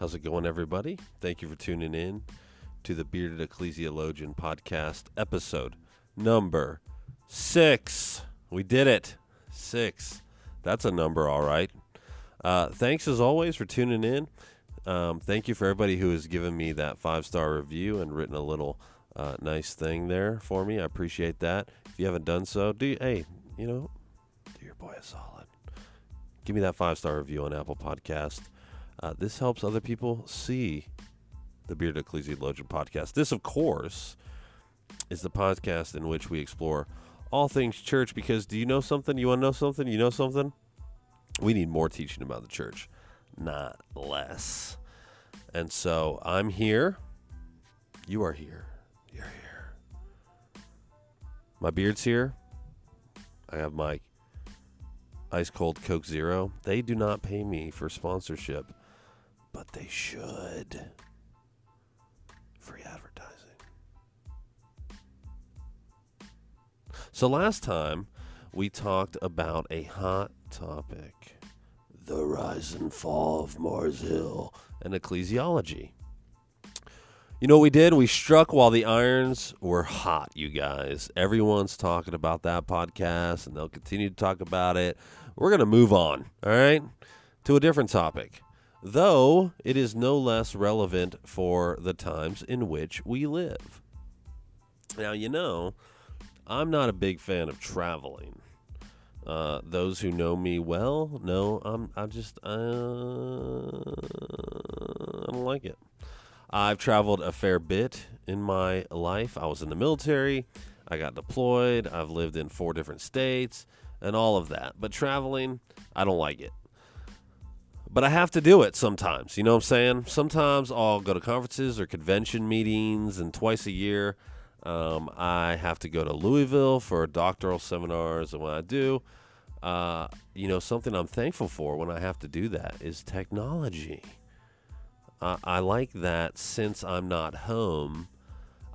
How's it going, everybody? Thank you for tuning in to the Bearded Ecclesiologian podcast, episode number six. We did it. Six. That's a number, all right. Uh, thanks as always for tuning in. Um, thank you for everybody who has given me that five star review and written a little uh, nice thing there for me. I appreciate that. If you haven't done so, do hey, you know, do your boy a solid. Give me that five star review on Apple Podcast. Uh, this helps other people see the Bearded Ecclesiologian podcast. This, of course, is the podcast in which we explore all things church. Because do you know something? You want to know something? You know something? We need more teaching about the church, not less. And so I'm here. You are here. You're here. My beard's here. I have my ice cold Coke Zero. They do not pay me for sponsorship, but they should. Free advertising. So last time we talked about a hot topic the rise and fall of Mars Hill and ecclesiology. You know what we did? We struck while the irons were hot, you guys. Everyone's talking about that podcast and they'll continue to talk about it. We're going to move on, all right, to a different topic, though it is no less relevant for the times in which we live. Now, you know, I'm not a big fan of traveling. Uh, those who know me well know I'm I just uh, I don't like it. I've traveled a fair bit in my life. I was in the military. I got deployed. I've lived in four different states and all of that. But traveling, I don't like it. But I have to do it sometimes. You know what I'm saying? Sometimes I'll go to conferences or convention meetings, and twice a year um, I have to go to Louisville for doctoral seminars. And when I do, uh, you know, something I'm thankful for when I have to do that is technology. Uh, I like that since I'm not home,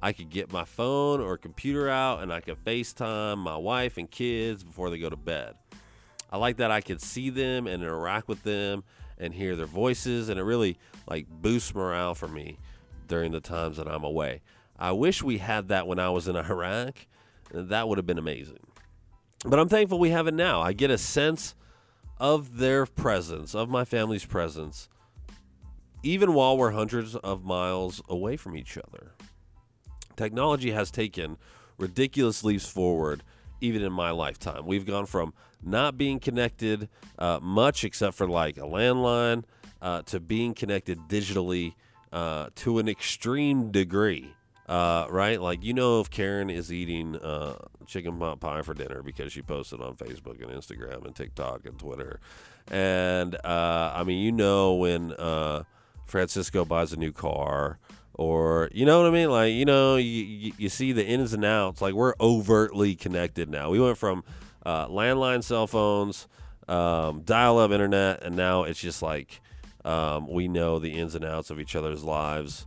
I could get my phone or computer out and I could FaceTime my wife and kids before they go to bed. I like that I could see them and interact with them and hear their voices, and it really like boosts morale for me during the times that I'm away. I wish we had that when I was in Iraq. That would have been amazing. But I'm thankful we have it now. I get a sense of their presence, of my family's presence, even while we're hundreds of miles away from each other. Technology has taken ridiculous leaps forward, even in my lifetime. We've gone from not being connected uh, much, except for like a landline, uh, to being connected digitally uh, to an extreme degree. Uh, right? Like, you know, if Karen is eating uh, chicken pot pie for dinner because she posted on Facebook and Instagram and TikTok and Twitter. And, uh, I mean, you know, when Francisco buys a new car or you know what I mean? Like you know, you, you, see the ins and outs. Like we're overtly connected now. We went from uh, landline cell phones, um, dial-up internet, and now it's just like um, we know the ins and outs of each other's lives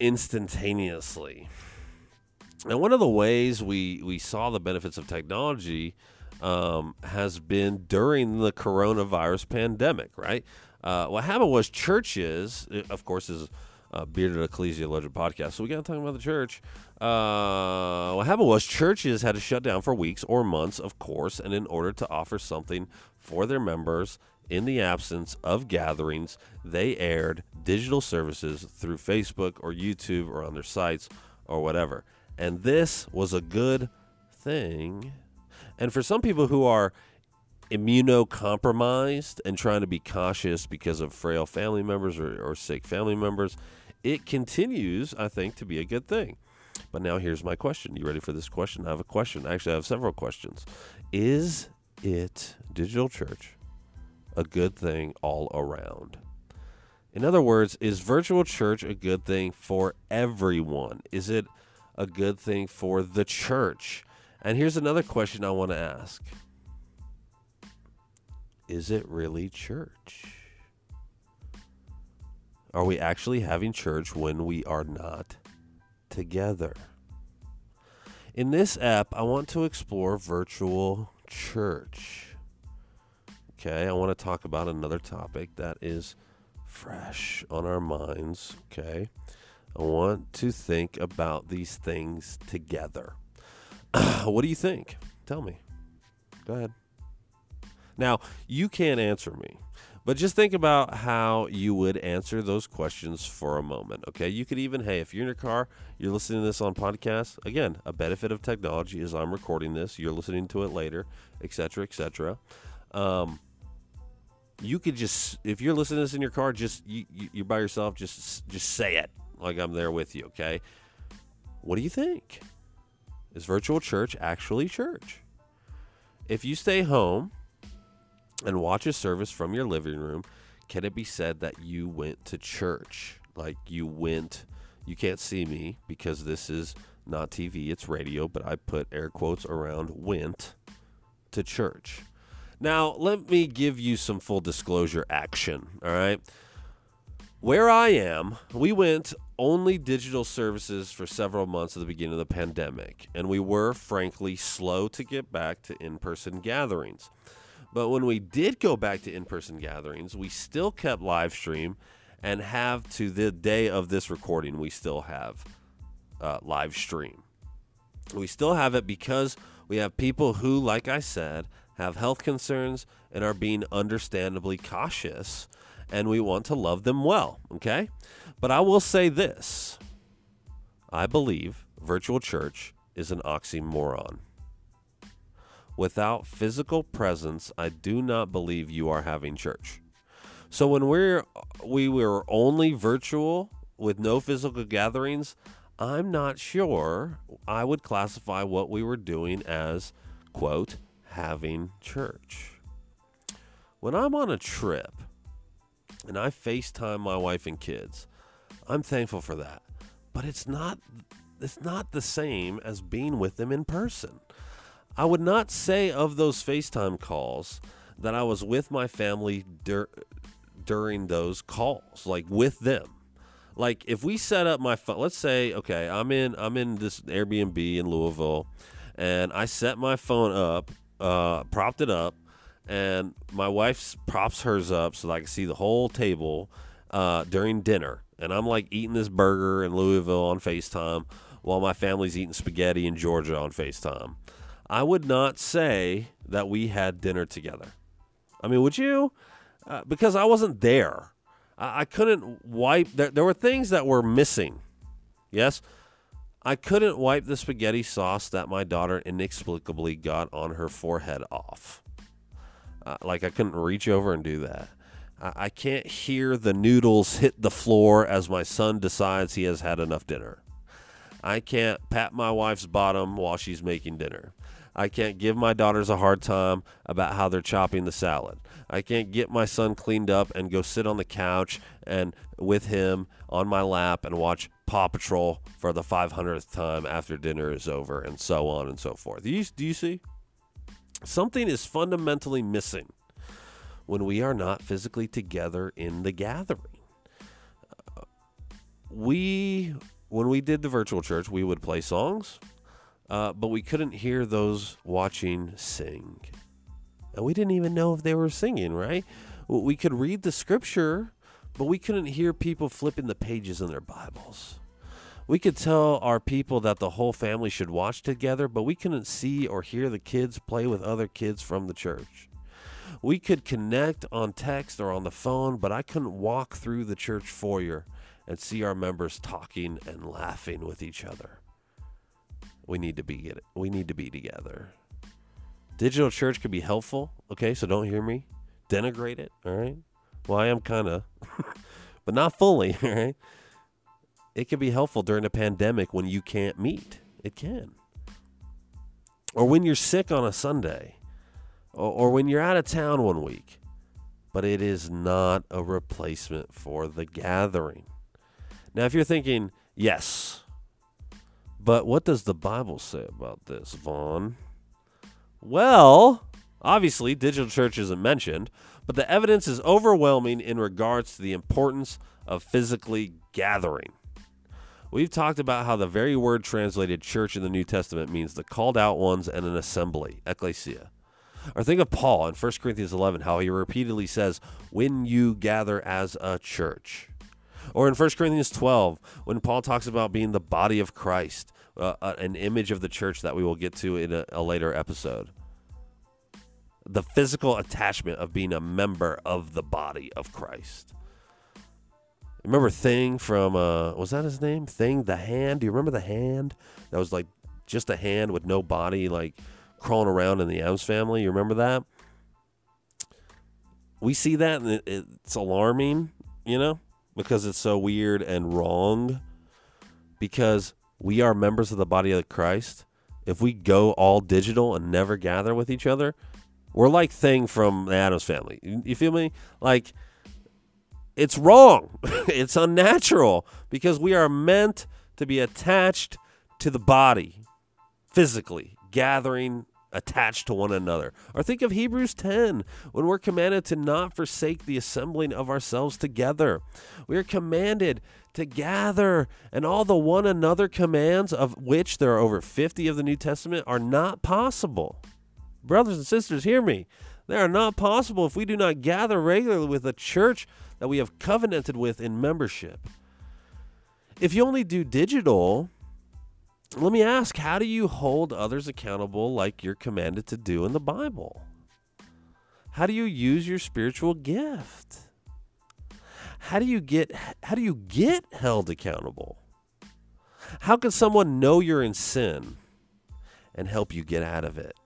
instantaneously. And one of the ways we we saw the benefits of technology um, has been during the coronavirus pandemic, right? Uh, what happened was churches, of course, is uh, Bearded Ecclesiologian podcast. So we got to talk about the church. Uh, what happened was churches had to shut down for weeks or months, of course, and in order to offer something for their members in the absence of gatherings, they aired digital services through Facebook or YouTube or on their sites or whatever. And this was a good thing. And for some people who are immunocompromised and trying to be cautious because of frail family members or, or sick family members, it continues, I think, to be a good thing. But now here's my question. You ready for this question? I have a question. Actually, I have several questions. Is it digital church a good thing all around? In other words, is virtual church a good thing for everyone? Is it a good thing for the church? And here's another question I want to ask Is it really church? Are we actually having church when we are not together? In this app, I want to explore virtual church. Okay, I want to talk about another topic that is fresh on our minds, okay, I want to think about these things together. what do you think? Tell me. Go ahead. Now, you can't answer me, but just think about how you would answer those questions for a moment. Okay. You could even, hey, if you're in your car, you're listening to this on podcast. Again, a benefit of technology is I'm recording this, you're listening to it later, etc., etc. Um, you could just, if you're listening to this in your car, just you, you, you're by yourself, just just say it like I'm there with you. Okay. What do you think? Is virtual church actually church? If you stay home and watch a service from your living room, can it be said that you went to church? Like you went, you can't see me because this is not TV, it's radio, but I put air quotes around went to church. Now, let me give you some full disclosure action, all right? Where I am, we went only digital services for several months at the beginning of the pandemic, and we were, frankly, slow to get back to in person gatherings. But when we did go back to in person gatherings, we still kept live stream and have to the day of this recording, we still have uh, live stream. We still have it because we have people who, like I said, have health concerns and are being understandably cautious, and we want to love them well, okay? But I will say this I believe virtual church is an oxymoron. Without physical presence, I do not believe you are having church. So when we're we were only virtual with no physical gatherings, I'm not sure I would classify what we were doing as quote having church. When I'm on a trip and I FaceTime my wife and kids, I'm thankful for that. But it's not it's not the same as being with them in person. I would not say of those FaceTime calls that I was with my family dur- during those calls, like with them. Like if we set up my phone, let's say, okay, I'm in I'm in this Airbnb in Louisville, and I set my phone up, uh, propped it up, and my wife props hers up so that I can see the whole table uh, during dinner. And I'm like eating this burger in Louisville on FaceTime while my family's eating spaghetti in Georgia on FaceTime. I would not say that we had dinner together. I mean, would you? Uh, because I wasn't there. I, I couldn't wipe. There, there were things that were missing. Yes? I couldn't wipe the spaghetti sauce that my daughter inexplicably got on her forehead off. Uh, like, I couldn't reach over and do that. I, I can't hear the noodles hit the floor as my son decides he has had enough dinner. I can't pat my wife's bottom while she's making dinner. I can't give my daughters a hard time about how they're chopping the salad. I can't get my son cleaned up and go sit on the couch and with him on my lap and watch Paw Patrol for the 500th time after dinner is over and so on and so forth. Do you, do you see? Something is fundamentally missing when we are not physically together in the gathering. Uh, we, when we did the virtual church, we would play songs uh, but we couldn't hear those watching sing. And we didn't even know if they were singing, right? We could read the scripture, but we couldn't hear people flipping the pages in their Bibles. We could tell our people that the whole family should watch together, but we couldn't see or hear the kids play with other kids from the church. We could connect on text or on the phone, but I couldn't walk through the church foyer and see our members talking and laughing with each other. We need to be get it. we need to be together. Digital church can be helpful, okay? So don't hear me denigrate it, all right? Well, I am kind of but not fully, all right? It can be helpful during a pandemic when you can't meet. It can. Or when you're sick on a Sunday. Or, or when you're out of town one week. But it is not a replacement for the gathering. Now, if you're thinking, yes, but what does the Bible say about this, Vaughn? Well, obviously, digital church isn't mentioned, but the evidence is overwhelming in regards to the importance of physically gathering. We've talked about how the very word translated church in the New Testament means the called out ones and an assembly, ecclesia. Or think of Paul in 1 Corinthians 11, how he repeatedly says, when you gather as a church. Or in 1 Corinthians 12, when Paul talks about being the body of Christ, uh, uh, an image of the church that we will get to in a, a later episode. The physical attachment of being a member of the body of Christ. Remember Thing from, uh, was that his name? Thing, the hand? Do you remember the hand? That was like just a hand with no body, like crawling around in the Addams family. You remember that? We see that and it, it's alarming, you know, because it's so weird and wrong. Because we are members of the body of Christ. If we go all digital and never gather with each other, we're like Thing from the Addams family. You feel me? Like, it's wrong. it's unnatural because we are meant to be attached to the body physically, gathering attached to one another. Or think of Hebrews 10 when we're commanded to not forsake the assembling of ourselves together. We are commanded to gather, and all the one another commands, of which there are over 50 of the New Testament, are not possible. Brothers and sisters, hear me. They are not possible if we do not gather regularly with a church that we have covenanted with in membership. If you only do digital, let me ask how do you hold others accountable like you're commanded to do in the Bible? How do you use your spiritual gift? How do you get how do you get held accountable? How can someone know you're in sin and help you get out of it?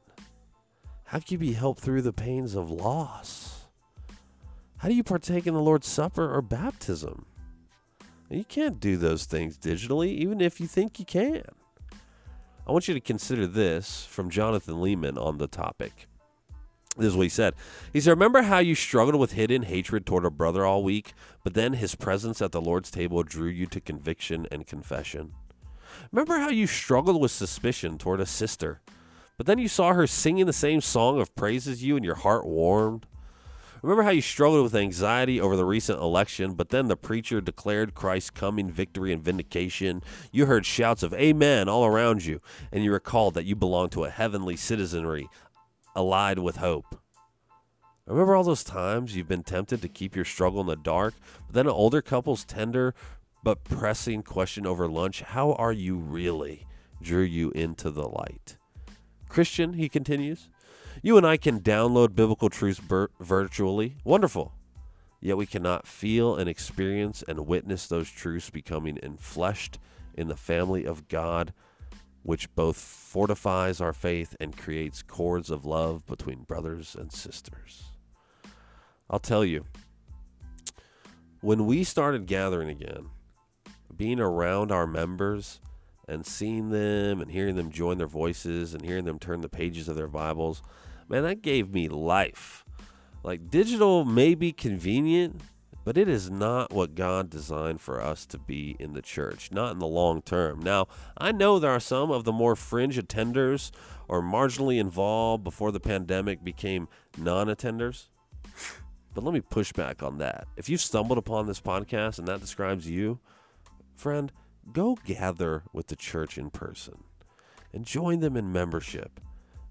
How can you be helped through the pains of loss? How do you partake in the Lord's Supper or baptism? You can't do those things digitally, even if you think you can. I want you to consider this from Jonathan Leeman on the topic. This is what he said. He said, Remember how you struggled with hidden hatred toward a brother all week, but then his presence at the Lord's table drew you to conviction and confession? Remember how you struggled with suspicion toward a sister, but then you saw her singing the same song of praise as you and your heart warmed? Remember how you struggled with anxiety over the recent election, but then the preacher declared Christ's coming victory and vindication? You heard shouts of Amen all around you, and you recalled that you belonged to a heavenly citizenry, allied with hope. Remember all those times you've been tempted to keep your struggle in the dark, but then an older couple's tender but pressing question over lunch, How are you really? drew you into the light. Christian, he continues, you and I can download biblical truths virtually. Wonderful. Yet we cannot feel and experience and witness those truths becoming enfleshed in the family of God which both fortifies our faith and creates cords of love between brothers and sisters. I'll tell you, when we started gathering again, being around our members and seeing them and hearing them join their voices and hearing them turn the pages of their Bibles, man, that gave me life. Like digital may be convenient, but it is not what God designed for us to be in the church, not in the long term. Now, I know there are some of the more fringe attenders or marginally involved before the pandemic became non attenders. But let me push back on that. If you've stumbled upon this podcast and that describes you, friend, go gather with the church in person and join them in membership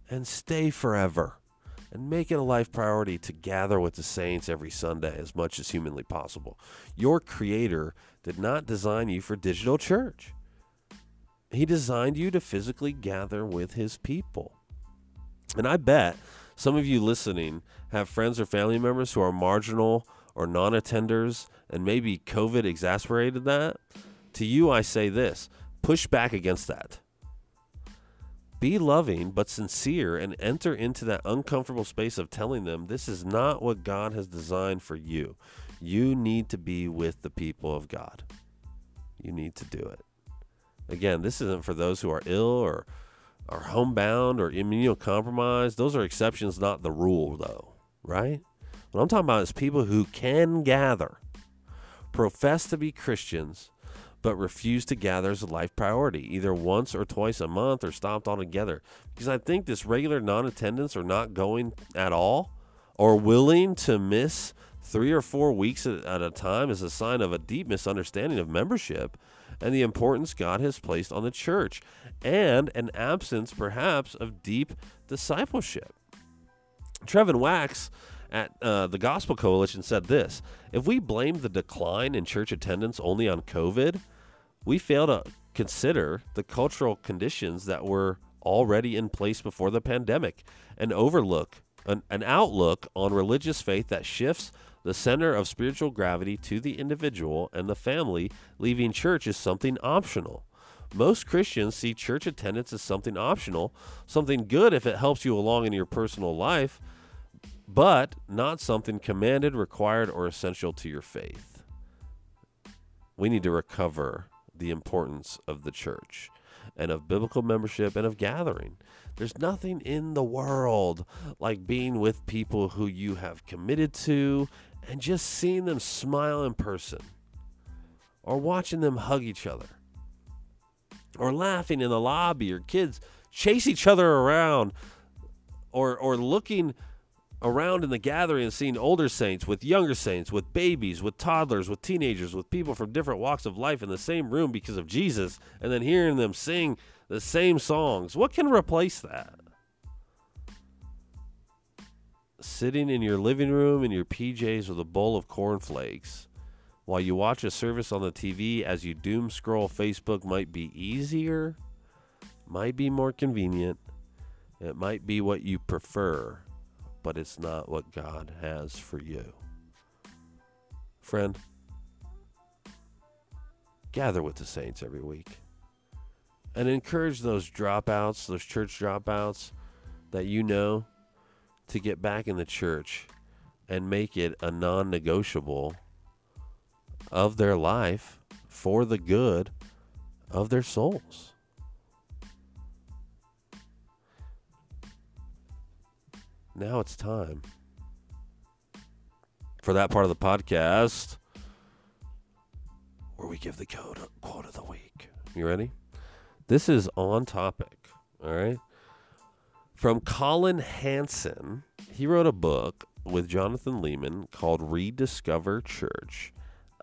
and stay forever and make it a life priority to gather with the saints every Sunday as much as humanly possible. Your Creator did not design you for digital church, He designed you to physically gather with His people. And I bet some of you listening have friends or family members who are marginal or non attenders, and maybe COVID exasperated that. To you, I say this push back against that. Be loving but sincere and enter into that uncomfortable space of telling them this is not what God has designed for you. You need to be with the people of God. You need to do it. Again, this isn't for those who are ill or are homebound or immunocompromised. Those are exceptions, not the rule, though, right? What I'm talking about is people who can gather, profess to be Christians, but refuse to gather as a life priority, either once or twice a month or stopped altogether. Because I think this regular non attendance or not going at all or willing to miss three or four weeks at a time is a sign of a deep misunderstanding of membership and the importance God has placed on the church and an absence, perhaps, of deep discipleship. Trevin Wax at uh, the Gospel Coalition said this If we blame the decline in church attendance only on COVID, we fail to consider the cultural conditions that were already in place before the pandemic and overlook an, an outlook on religious faith that shifts the center of spiritual gravity to the individual and the family, leaving church as something optional. Most Christians see church attendance as something optional, something good if it helps you along in your personal life, but not something commanded, required, or essential to your faith. We need to recover the importance of the church and of biblical membership and of gathering. There's nothing in the world like being with people who you have committed to and just seeing them smile in person or watching them hug each other or laughing in the lobby or kids chase each other around or or looking around in the gathering and seeing older saints with younger saints with babies with toddlers with teenagers with people from different walks of life in the same room because of Jesus and then hearing them sing the same songs. What can replace that? Sitting in your living room in your PJs with a bowl of cornflakes while you watch a service on the TV as you doom scroll Facebook might be easier, might be more convenient, it might be what you prefer, but it's not what God has for you. Friend, gather with the saints every week and encourage those dropouts, those church dropouts that you know to get back in the church and make it a non negotiable of their life for the good of their souls. Now it's time for that part of the podcast where we give the code quote of the week. You ready? This is on topic. All right. From Collin Hansen, he wrote a book with Jonathan Leeman called Rediscover Church.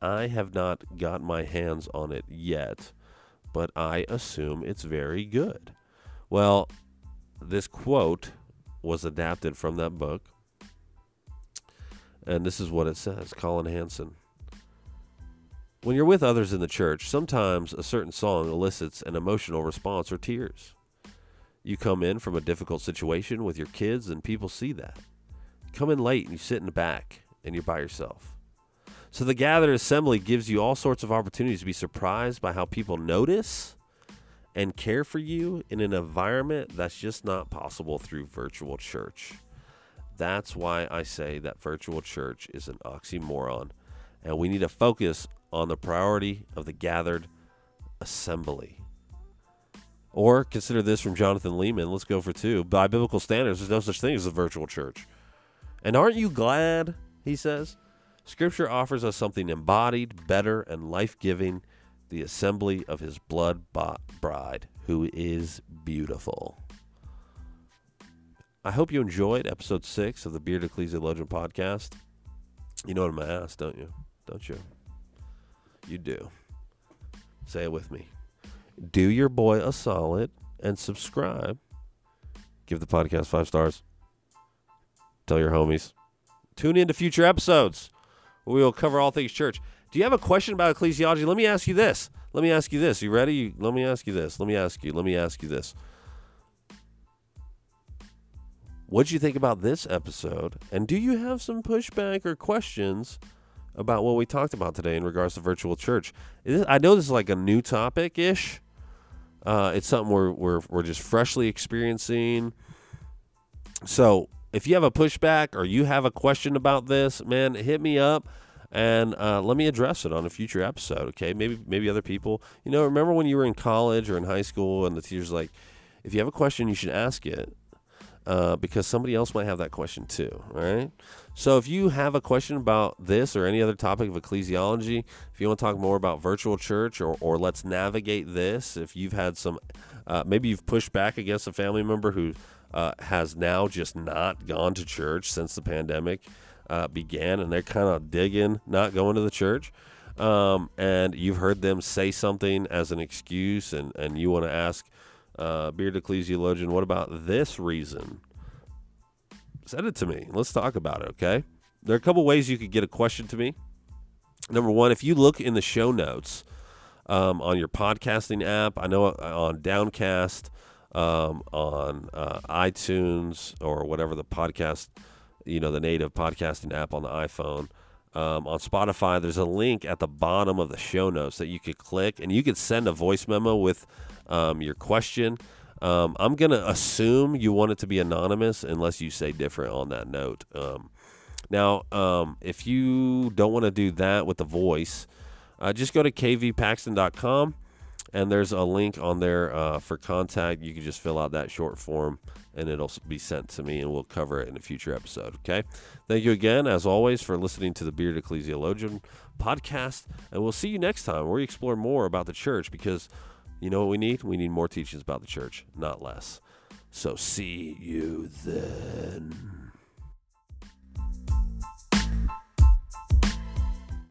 I have not got my hands on it yet, but I assume it's very good. Well, this quote was adapted from that book, and this is what it says Collin Hansen. When you're with others in the church, sometimes a certain song elicits an emotional response or tears. You come in from a difficult situation with your kids, and people see that. You come in late and you sit in the back and you're by yourself. So the gathered assembly gives you all sorts of opportunities to be surprised by how people notice and care for you in an environment that's just not possible through virtual church. That's why I say that virtual church is an oxymoron, and we need to focus on the priority of the gathered assembly. Or consider this from Jonathan Leeman. Let's go for two. By biblical standards, there's no such thing as a virtual church. And aren't you glad, he says? Scripture offers us something embodied, better, and life giving the assembly of his blood bought bride, who is beautiful. I hope you enjoyed episode six of the Beard Ecclesiologian podcast. You know what I'm going to ask, don't you? Don't you? You do. Say it with me do your boy a solid and subscribe. Give the podcast five stars. Tell your homies. Tune in to future episodes. We will cover all things church. Do you have a question about ecclesiology? Let me ask you this. Let me ask you this. You ready? Let me ask you this. Let me ask you. Let me ask you this. What do you think about this episode? And do you have some pushback or questions about what we talked about today in regards to virtual church? I know this is like a new topic ish, uh, it's something we're, we're, we're just freshly experiencing. So if you have a pushback or you have a question about this, man, hit me up and uh, let me address it on a future episode. Okay, maybe maybe other people. You know, remember when you were in college or in high school and the teacher's like, if you have a question, you should ask it uh, because somebody else might have that question too. right? So if you have a question about this or any other topic of ecclesiology, if you want to talk more about virtual church or, or let's navigate this, if you've had some, uh, maybe you've pushed back against a family member who uh, has now just not gone to church since the pandemic uh, began and they're kind of digging not going to the church. Um, and you've heard them say something as an excuse and, and you want to ask, uh, Beard Ecclesiologian, what about this reason? send it to me. Let's talk about it, okay? There are a couple ways you could get a question to me. Number one, if you look in the show notes um, on your podcasting app, I know uh, on Downcast, um, on uh, iTunes, or whatever the podcast, you know, the native podcasting app on the iPhone. Um, on Spotify, there's a link at the bottom of the show notes that you could click, and you could send a voice memo with um, your question. Um, I'm going to assume you want it to be anonymous unless you say different on that note. Um, now, um, if you don't want to do that with the voice, uh, just go to kvpaxton.com and there's a link on there uh, for contact. You can just fill out that short form and it'll be sent to me and we'll cover it in a future episode. Okay. Thank you again, as always, for listening to the Bearded Ecclesiologian podcast. And we'll see you next time where we explore more about the church because you know what we need? We need more teachings about the church, not less. So see you then.